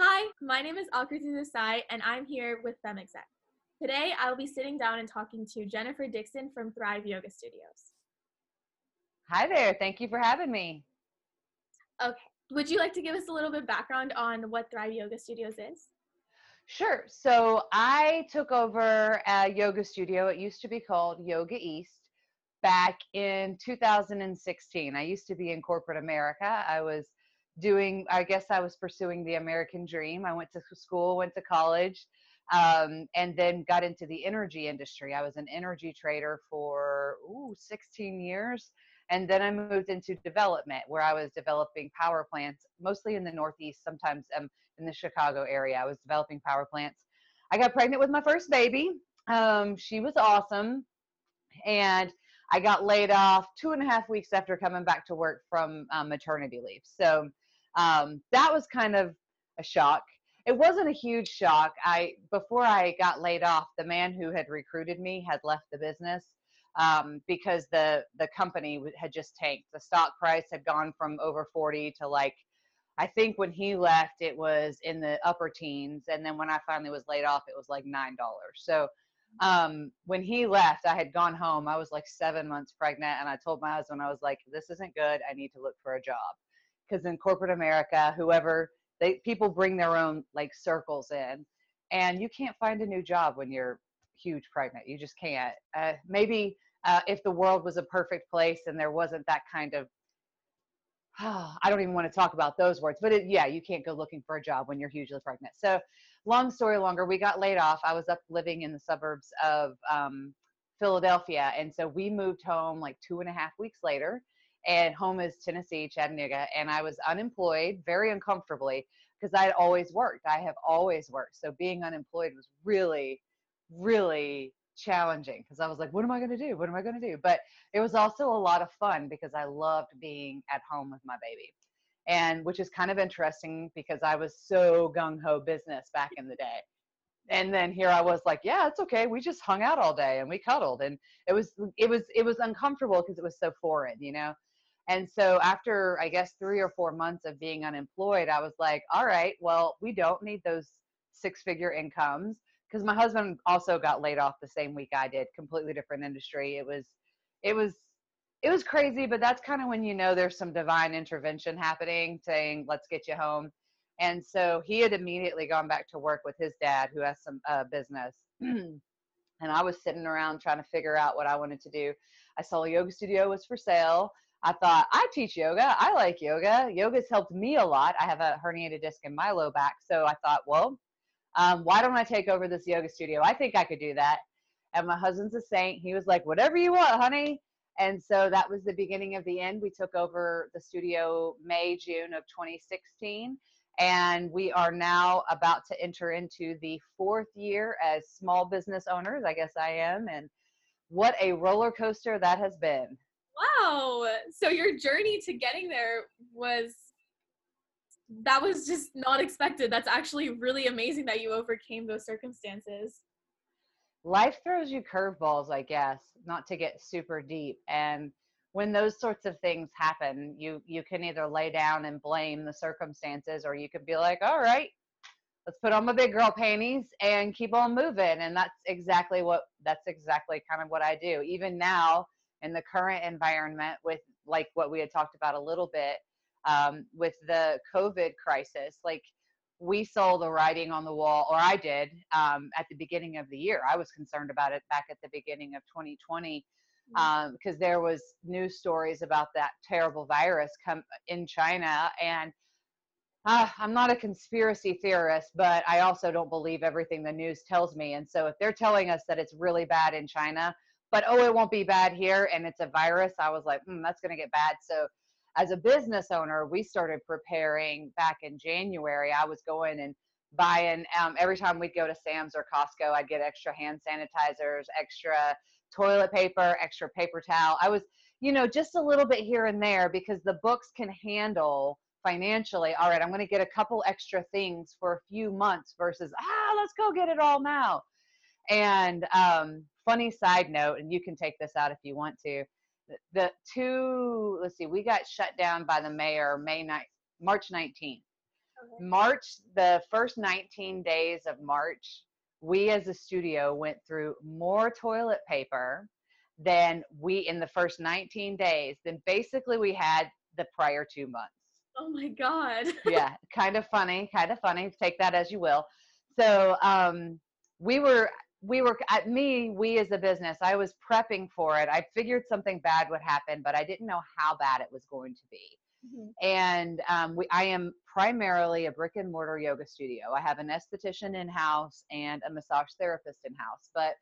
Hi, my name is Aakruti Desai, and I'm here with FemExec. Today, I will be sitting down and talking to Jennifer Dixon from Thrive Yoga Studios. Hi there. Thank you for having me. Okay. Would you like to give us a little bit background on what Thrive Yoga Studios is? Sure. So I took over a yoga studio. It used to be called Yoga East back in 2016. I used to be in corporate America. I was doing, I guess I was pursuing the American dream. I went to school, went to college, um, and then got into the energy industry. I was an energy trader for ooh, 16 years. And then I moved into development where I was developing power plants, mostly in the Northeast, sometimes um, in the Chicago area. I was developing power plants. I got pregnant with my first baby. Um, she was awesome. And I got laid off two and a half weeks after coming back to work from um, maternity leave. So um, that was kind of a shock. It wasn't a huge shock. I before I got laid off, the man who had recruited me had left the business um, because the the company had just tanked. The stock price had gone from over 40 to like I think when he left it was in the upper teens and then when I finally was laid off it was like $9. So um, when he left I had gone home. I was like 7 months pregnant and I told my husband I was like this isn't good. I need to look for a job. Cuz in corporate America whoever they people bring their own like circles in and you can't find a new job when you're huge pregnant. You just can't. Uh, maybe uh, if the world was a perfect place and there wasn't that kind of oh, I don't even want to talk about those words, but it, yeah, you can't go looking for a job when you're hugely pregnant. So, long story longer, we got laid off. I was up living in the suburbs of um, Philadelphia, and so we moved home like two and a half weeks later. And home is Tennessee, Chattanooga, and I was unemployed, very uncomfortably, because I had always worked. I have always worked, so being unemployed was really, really challenging because I was like, what am I going to do? What am I going to do? But it was also a lot of fun because I loved being at home with my baby. And which is kind of interesting because I was so gung ho business back in the day. And then here I was like, yeah, it's okay. We just hung out all day and we cuddled and it was it was it was uncomfortable because it was so foreign, you know. And so after I guess 3 or 4 months of being unemployed, I was like, all right, well, we don't need those six figure incomes because my husband also got laid off the same week I did, completely different industry. It was, it was, it was crazy, but that's kind of when you know there's some divine intervention happening, saying, "Let's get you home." And so he had immediately gone back to work with his dad, who has some uh, business. and I was sitting around trying to figure out what I wanted to do. I saw a yoga studio was for sale. I thought, I teach yoga. I like yoga. Yoga's helped me a lot. I have a herniated disc in my low back. So I thought, well, um, why don't I take over this yoga studio? I think I could do that. And my husband's a saint. He was like, whatever you want, honey. And so that was the beginning of the end. We took over the studio May, June of 2016. And we are now about to enter into the fourth year as small business owners. I guess I am. And what a roller coaster that has been. Wow. So your journey to getting there was that was just not expected. That's actually really amazing that you overcame those circumstances. Life throws you curveballs, I guess, not to get super deep. And when those sorts of things happen, you you can either lay down and blame the circumstances or you could be like, "All right, let's put on my big girl panties and keep on moving." And that's exactly what that's exactly kind of what I do. Even now in the current environment with like what we had talked about a little bit, um, with the COVID crisis. Like we saw the writing on the wall, or I did um, at the beginning of the year. I was concerned about it back at the beginning of 2020 because mm. um, there was news stories about that terrible virus come in China and. Uh, I'm not a conspiracy theorist, but I also don't believe everything the news tells me. And so, if they're telling us that it's really bad in China, but oh, it won't be bad here, and it's a virus, I was like, mm, that's going to get bad. So, as a business owner, we started preparing back in January. I was going and buying um, every time we'd go to Sam's or Costco, I'd get extra hand sanitizers, extra toilet paper, extra paper towel. I was, you know, just a little bit here and there because the books can handle financially. All right, I'm going to get a couple extra things for a few months versus, ah, let's go get it all now. And um, funny side note, and you can take this out if you want to the two let's see we got shut down by the mayor may 9th march 19th okay. March, the first 19 days of March, we as a studio went through more toilet paper than we in the first 19 days than basically we had the prior two months. Oh my God. yeah, kind of funny, kind of funny. Take that as you will. So um, we were, we were at me, we as a business, I was prepping for it. I figured something bad would happen, but I didn't know how bad it was going to be. Mm-hmm. And um, we, I am primarily a brick and mortar yoga studio. I have an esthetician in house and a massage therapist in house, but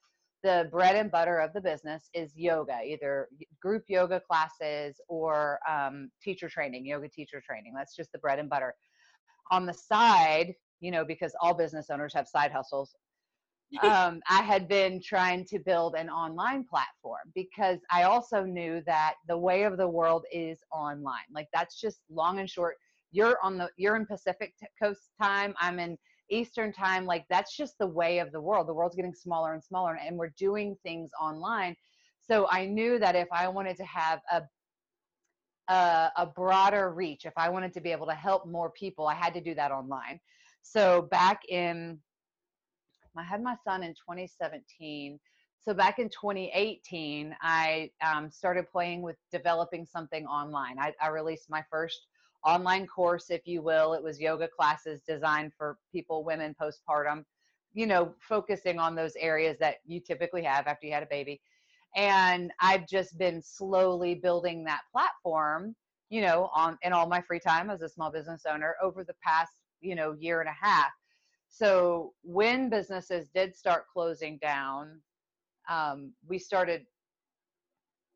the bread and butter of the business is yoga, either group yoga classes or um, teacher training, yoga teacher training. That's just the bread and butter. On the side, you know, because all business owners have side hustles, um, I had been trying to build an online platform because I also knew that the way of the world is online. Like that's just long and short. You're on the you're in Pacific Coast time. I'm in Eastern time. Like that's just the way of the world. The world's getting smaller and smaller, and we're doing things online. So I knew that if I wanted to have a a, a broader reach, if I wanted to be able to help more people, I had to do that online. So back in I had my son in 2017. So back in 2018, I um, started playing with developing something online. I, I released my first online course, if you will. It was yoga classes designed for people, women postpartum, you know, focusing on those areas that you typically have after you had a baby. And I've just been slowly building that platform, you know, on in all my free time as a small business owner over the past, you know, year and a half. So when businesses did start closing down, um, we started.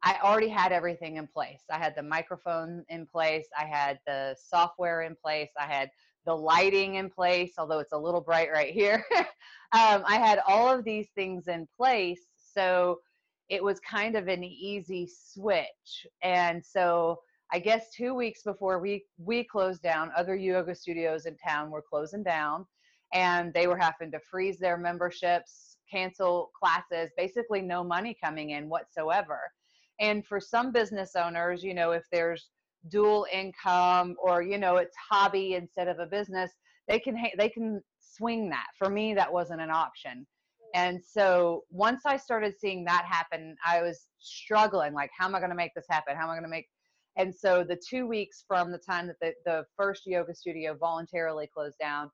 I already had everything in place. I had the microphone in place. I had the software in place. I had the lighting in place, although it's a little bright right here. um, I had all of these things in place. So it was kind of an easy switch. And so I guess two weeks before we, we closed down, other yoga studios in town were closing down and they were having to freeze their memberships, cancel classes, basically no money coming in whatsoever. And for some business owners, you know, if there's dual income or you know it's hobby instead of a business, they can they can swing that. For me, that wasn't an option. And so once I started seeing that happen, I was struggling like, how am I going to make this happen? How am I going to make and so the two weeks from the time that the, the first yoga studio voluntarily closed down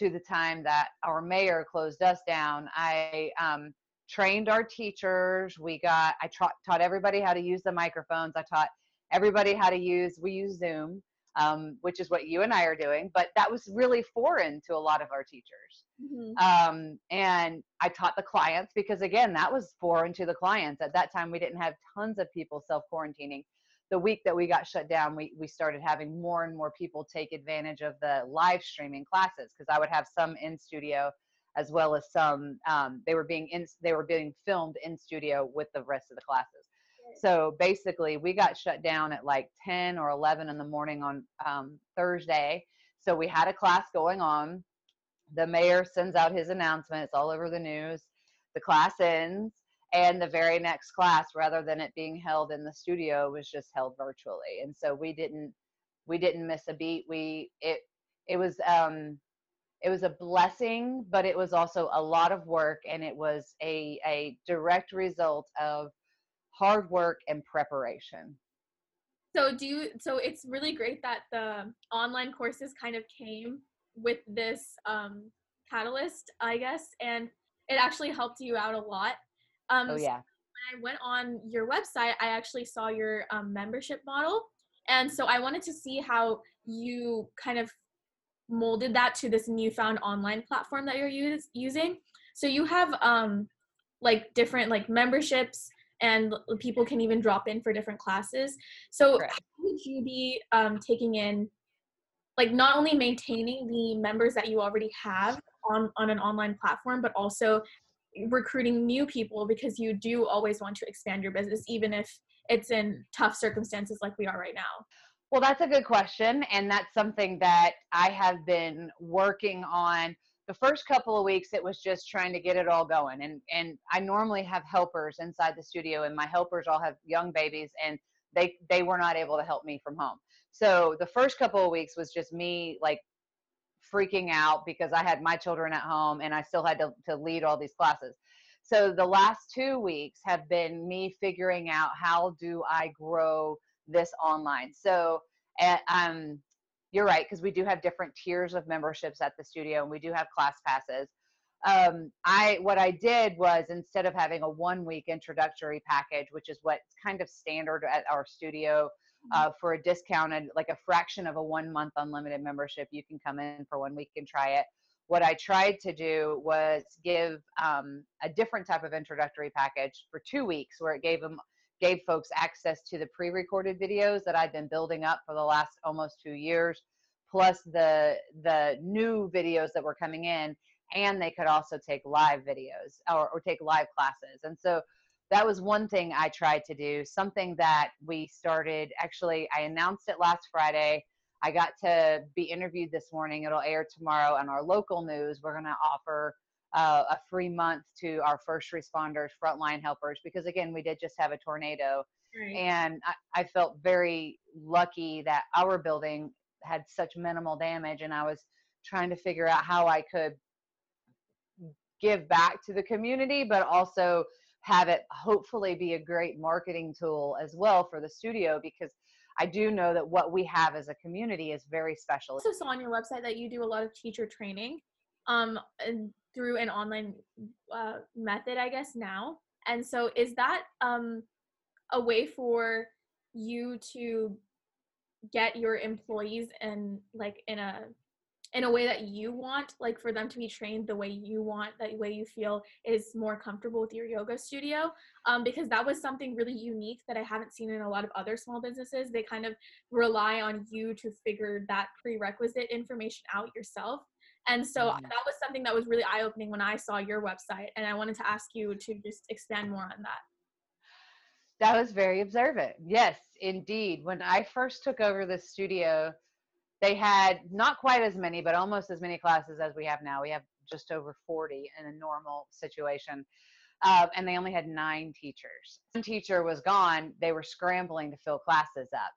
to the time that our mayor closed us down, I um, trained our teachers. We got, I tra- taught everybody how to use the microphones. I taught everybody how to use, we use Zoom, um, which is what you and I are doing, but that was really foreign to a lot of our teachers. Mm-hmm. Um, and I taught the clients because, again, that was foreign to the clients. At that time, we didn't have tons of people self quarantining the week that we got shut down, we, we started having more and more people take advantage of the live streaming classes because I would have some in studio as well as some um, they were being in they were being filmed in studio with the rest of the classes. So basically, we got shut down at like 10 or 11 in the morning on um, Thursday. So we had a class going on. The mayor sends out his announcement. It's all over the news. The class ends and the very next class rather than it being held in the studio was just held virtually. And so we didn't we didn't miss a beat. We it it was um it was a blessing but it was also a lot of work and it was a a direct result of hard work and preparation. So do you so it's really great that the online courses kind of came with this um catalyst i guess and it actually helped you out a lot um, oh yeah. So when I went on your website, I actually saw your um, membership model, and so I wanted to see how you kind of molded that to this newfound online platform that you're use, using. So you have um, like different like memberships and people can even drop in for different classes. So Correct. how would you be um, taking in like not only maintaining the members that you already have on on an online platform, but also recruiting new people because you do always want to expand your business even if it's in tough circumstances like we are right now? Well that's a good question and that's something that i have been working on. The first couple of weeks it was just trying to get it all going and and i normally have helpers inside the studio and my helpers all have young babies and they they were not able to help me from home. So the first couple of weeks was just me like freaking out because I had my children at home and I still had to, to lead all these classes. So the last two weeks have been me figuring out how do I grow this online. So um, you're right because we do have different tiers of memberships at the studio and we do have class passes. Um, I what I did was instead of having a one week introductory package, which is what's kind of standard at our studio. Uh, for a discounted like a fraction of a one month unlimited membership, you can come in for one week and try it what I tried to do was give um, a different type of introductory package for two weeks, where it gave them gave folks access to the pre-recorded videos that I'd been building up for the last almost two years, plus the the new videos that were coming in, and they could also take live videos or, or take live classes. And so that was one thing I tried to do. Something that we started actually, I announced it last Friday I got to be interviewed this morning. It'll air tomorrow on our local news. We're going to offer uh, a free month to our first responders, frontline helpers, because again, we did just have a tornado. Right. And I, I felt very lucky that our building had such minimal damage. And I was trying to figure out how I could give back to the community, but also have it hopefully be a great marketing tool as well for the studio because I do know that what we have as a community is very special. I also saw on your website that you do a lot of teacher training um, and through an online uh, method, I guess, now. And so is that um, a way for you to get your employees and like in a in a way that you want like for them to be trained the way you want that way you feel is more comfortable with your yoga studio um, because that was something really unique that i haven't seen in a lot of other small businesses. They kind of rely on you to figure that prerequisite information out yourself. And so mm-hmm. that was something that was really eye-opening when i saw your website and i wanted to ask you to just expand more on that. That was very observant. Yes indeed. When i first took over the studio they had not quite as many, but almost as many classes as we have now. We have just over 40 in a normal situation. Uh, and they only had nine teachers. One teacher was gone. They were scrambling to fill classes up.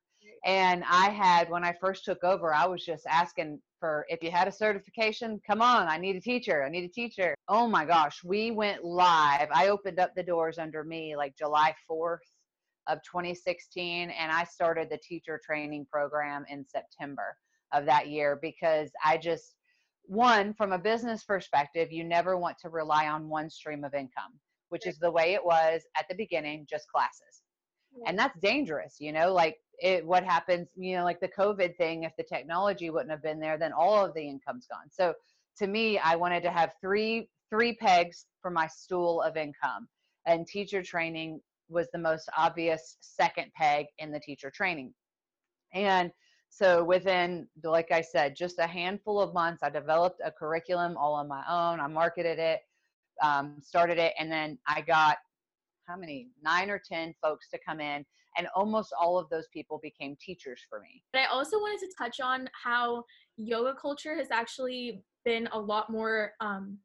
And I had, when I first took over, I was just asking for if you had a certification, come on, I need a teacher. I need a teacher. Oh my gosh, we went live. I opened up the doors under me like July 4th of 2016, and I started the teacher training program in September of that year because I just, one, from a business perspective, you never want to rely on one stream of income, which is the way it was at the beginning, just classes. Yeah. And that's dangerous, you know, like it, what happens, you know, like the COVID thing, if the technology wouldn't have been there, then all of the income's gone. So to me, I wanted to have three, three pegs for my stool of income and teacher training was the most obvious second peg in the teacher training. And so within, like I said, just a handful of months, I developed a curriculum all on my own. I marketed it, um, started it, and then I got how many nine or ten folks to come in and almost all of those people became teachers for me but i also wanted to touch on how yoga culture has actually been a lot more um,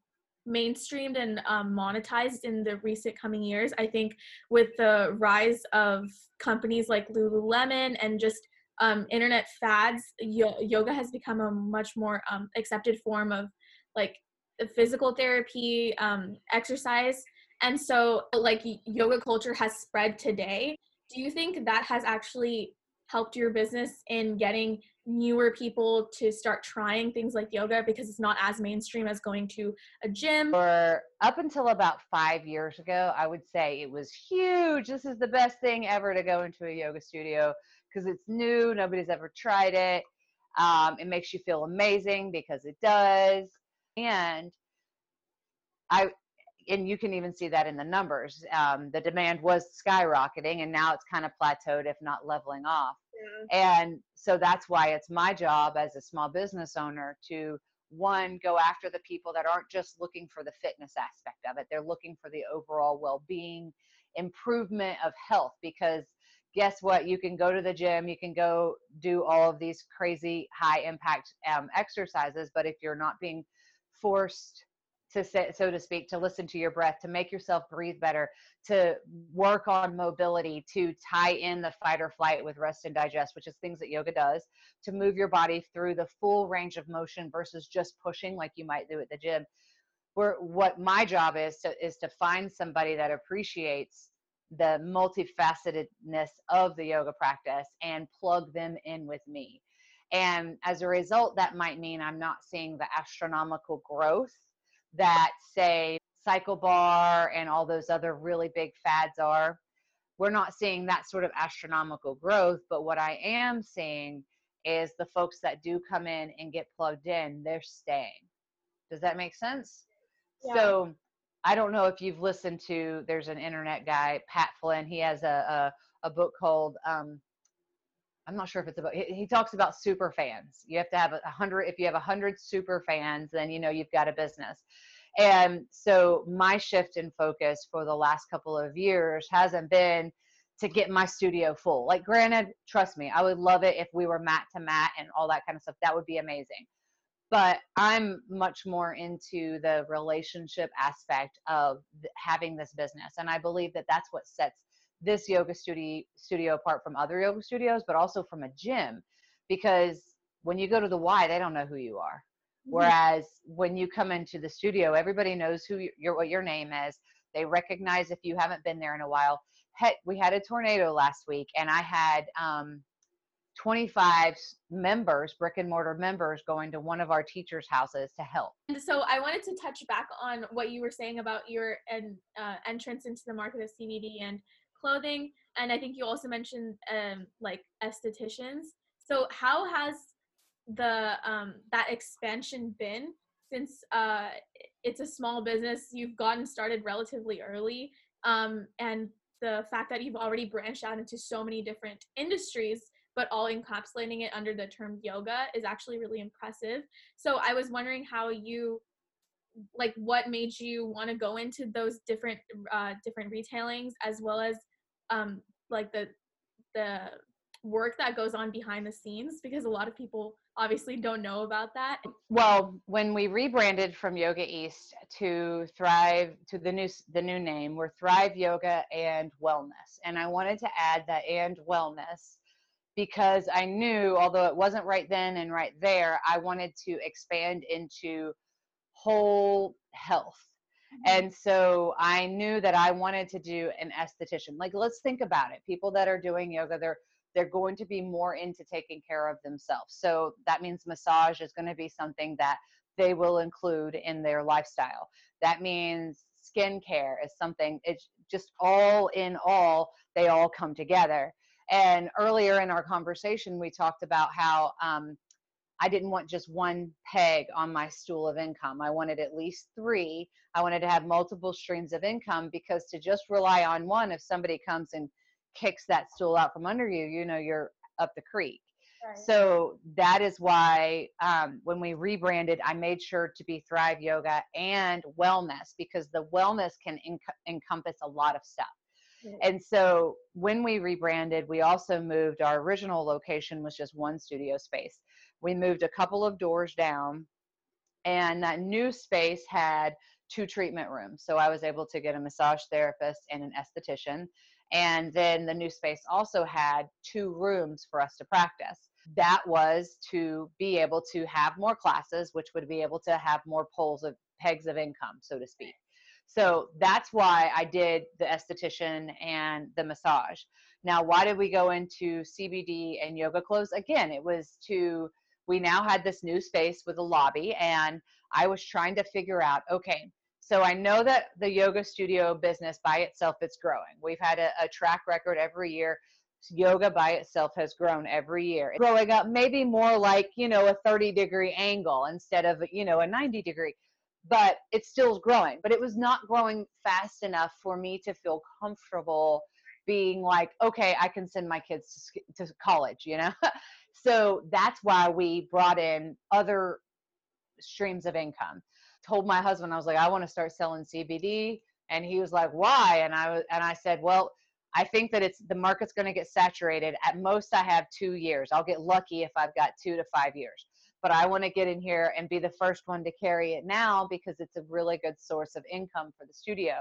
mainstreamed and um, monetized in the recent coming years i think with the rise of companies like lululemon and just um, internet fads, yo- yoga has become a much more um, accepted form of like physical therapy, um, exercise. And so, like, yoga culture has spread today. Do you think that has actually helped your business in getting newer people to start trying things like yoga because it's not as mainstream as going to a gym? Or up until about five years ago, I would say it was huge. This is the best thing ever to go into a yoga studio because it's new, nobody's ever tried it. Um, it makes you feel amazing because it does. And I, and you can even see that in the numbers. Um, the demand was skyrocketing, and now it's kind of plateaued, if not leveling off. Yeah. And so that's why it's my job as a small business owner to one go after the people that aren't just looking for the fitness aspect of it; they're looking for the overall well-being, improvement of health because guess what? You can go to the gym, you can go do all of these crazy high impact um, exercises, but if you're not being forced to sit, so to speak, to listen to your breath, to make yourself breathe better, to work on mobility, to tie in the fight or flight with rest and digest, which is things that yoga does, to move your body through the full range of motion versus just pushing like you might do at the gym. Where what my job is to is to find somebody that appreciates the multifacetedness of the yoga practice and plug them in with me. And as a result, that might mean I'm not seeing the astronomical growth that, say, Cycle Bar and all those other really big fads are. We're not seeing that sort of astronomical growth, but what I am seeing is the folks that do come in and get plugged in, they're staying. Does that make sense? Yeah. So I don't know if you've listened to. There's an internet guy, Pat Flynn. He has a a, a book called. Um, I'm not sure if it's about. He, he talks about super fans. You have to have a hundred. If you have a hundred super fans, then you know you've got a business. And so my shift in focus for the last couple of years hasn't been to get my studio full. Like, granted, trust me, I would love it if we were mat to mat and all that kind of stuff. That would be amazing but I'm much more into the relationship aspect of having this business. And I believe that that's what sets this yoga studio studio apart from other yoga studios, but also from a gym, because when you go to the Y, they don't know who you are. Mm-hmm. Whereas when you come into the studio, everybody knows who you, your what your name is. They recognize if you haven't been there in a while. Heck, we had a tornado last week, and I had um, 25 members, brick and mortar members, going to one of our teachers' houses to help. And so I wanted to touch back on what you were saying about your uh, entrance into the market of CBD and clothing. And I think you also mentioned um, like estheticians. So how has the um, that expansion been since uh, it's a small business? You've gotten started relatively early, um, and the fact that you've already branched out into so many different industries but all encapsulating it under the term yoga is actually really impressive. So I was wondering how you like what made you want to go into those different uh, different retailings as well as um, like the the work that goes on behind the scenes because a lot of people obviously don't know about that. Well, when we rebranded from Yoga East to Thrive to the new the new name, we're Thrive Yoga and Wellness. And I wanted to add that and wellness because I knew, although it wasn't right then and right there, I wanted to expand into whole health. Mm-hmm. And so I knew that I wanted to do an esthetician. Like let's think about it. People that are doing yoga, they're they're going to be more into taking care of themselves. So that means massage is going to be something that they will include in their lifestyle. That means skincare is something it's just all in all, they all come together. And earlier in our conversation, we talked about how um, I didn't want just one peg on my stool of income. I wanted at least three. I wanted to have multiple streams of income because to just rely on one, if somebody comes and kicks that stool out from under you, you know, you're up the creek. Right. So that is why um, when we rebranded, I made sure to be Thrive Yoga and Wellness because the wellness can encompass a lot of stuff. And so when we rebranded, we also moved our original location was just one studio space. We moved a couple of doors down, and that new space had two treatment rooms. So I was able to get a massage therapist and an esthetician. And then the new space also had two rooms for us to practice. That was to be able to have more classes, which would be able to have more poles of pegs of income, so to speak. So that's why I did the esthetician and the massage. Now, why did we go into CBD and yoga clothes? Again, it was to, we now had this new space with a lobby, and I was trying to figure out okay, so I know that the yoga studio business by itself is growing. We've had a, a track record every year. Yoga by itself has grown every year. Growing up, maybe more like, you know, a 30 degree angle instead of, you know, a 90 degree but it's still growing. But it was not growing fast enough for me to feel comfortable being like, okay, I can send my kids to, to college, you know? so that's why we brought in other streams of income. Told my husband, I was like, I want to start selling CBD. And he was like, why? And I was, and I said, well, I think that it's the market's going to get saturated. At most, I have two years. I'll get lucky if I've got two to five years. But I want to get in here and be the first one to carry it now because it's a really good source of income for the studio.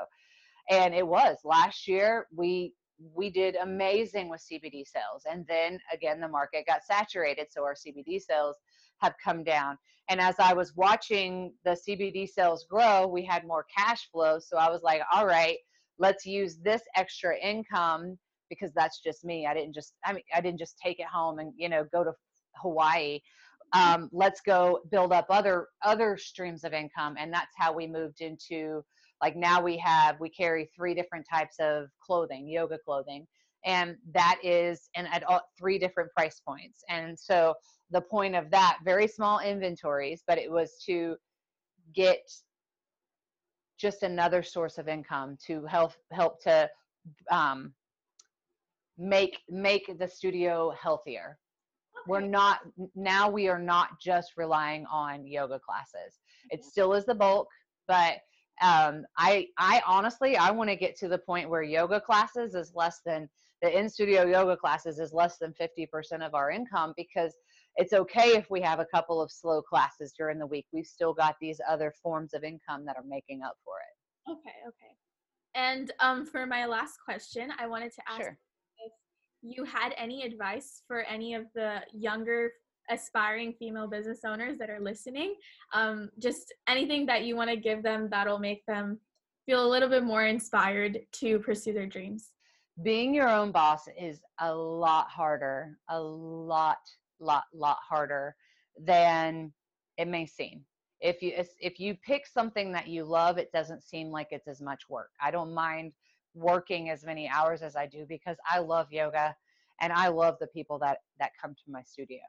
And it was last year we we did amazing with CBD sales. And then again, the market got saturated. So our CBD sales have come down. And as I was watching the CBD sales grow, we had more cash flow. So I was like, all right, let's use this extra income because that's just me. I didn't just, I mean, I didn't just take it home and, you know, go to Hawaii. Um, let's go build up other, other streams of income. And that's how we moved into like now we have we carry three different types of clothing yoga clothing. And that is and at all, three different price points. And so the point of that very small inventories but it was to get just another source of income to help help to um, make make the studio healthier we're not now we are not just relying on yoga classes it still is the bulk but um, I I honestly I want to get to the point where yoga classes is less than the in studio yoga classes is less than 50% of our income because it's okay if we have a couple of slow classes during the week. We've still got these other forms of income that are making up for it. Okay, okay. And um, for my last question, I wanted to ask sure. You had any advice for any of the younger aspiring female business owners that are listening? Um, just anything that you want to give them that'll make them feel a little bit more inspired to pursue their dreams? Being your own boss is a lot harder a lot lot lot harder than it may seem. If you if you pick something that you love it doesn't seem like it's as much work. I don't mind working as many hours as i do because i love yoga and i love the people that that come to my studio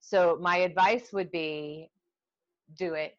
so my advice would be do it.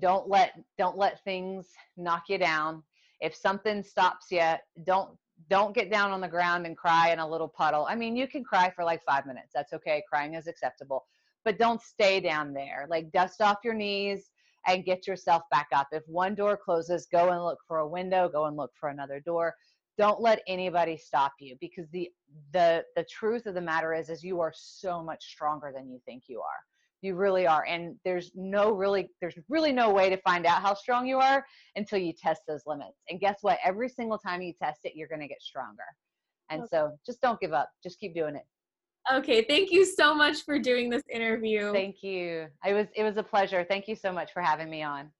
Don't let don't let things knock you down. If something stops you, don't don't get down on the ground and cry in a little puddle. I mean, you can cry for like 5 minutes. That's okay. Crying is acceptable. But don't stay down there. Like dust off your knees and get yourself back up. If one door closes, go and look for a window, go and look for another door. Don't let anybody stop you because the the the truth of the matter is is you are so much stronger than you think you are. You really are and there's no really there's really no way to find out how strong you are until you test those limits. And guess what? Every single time you test it you're going to get stronger. And okay. so just don't give up. Just keep doing it okay thank you so much for doing this interview. Thank you. It was it was a pleasure. Thank you so much for having me on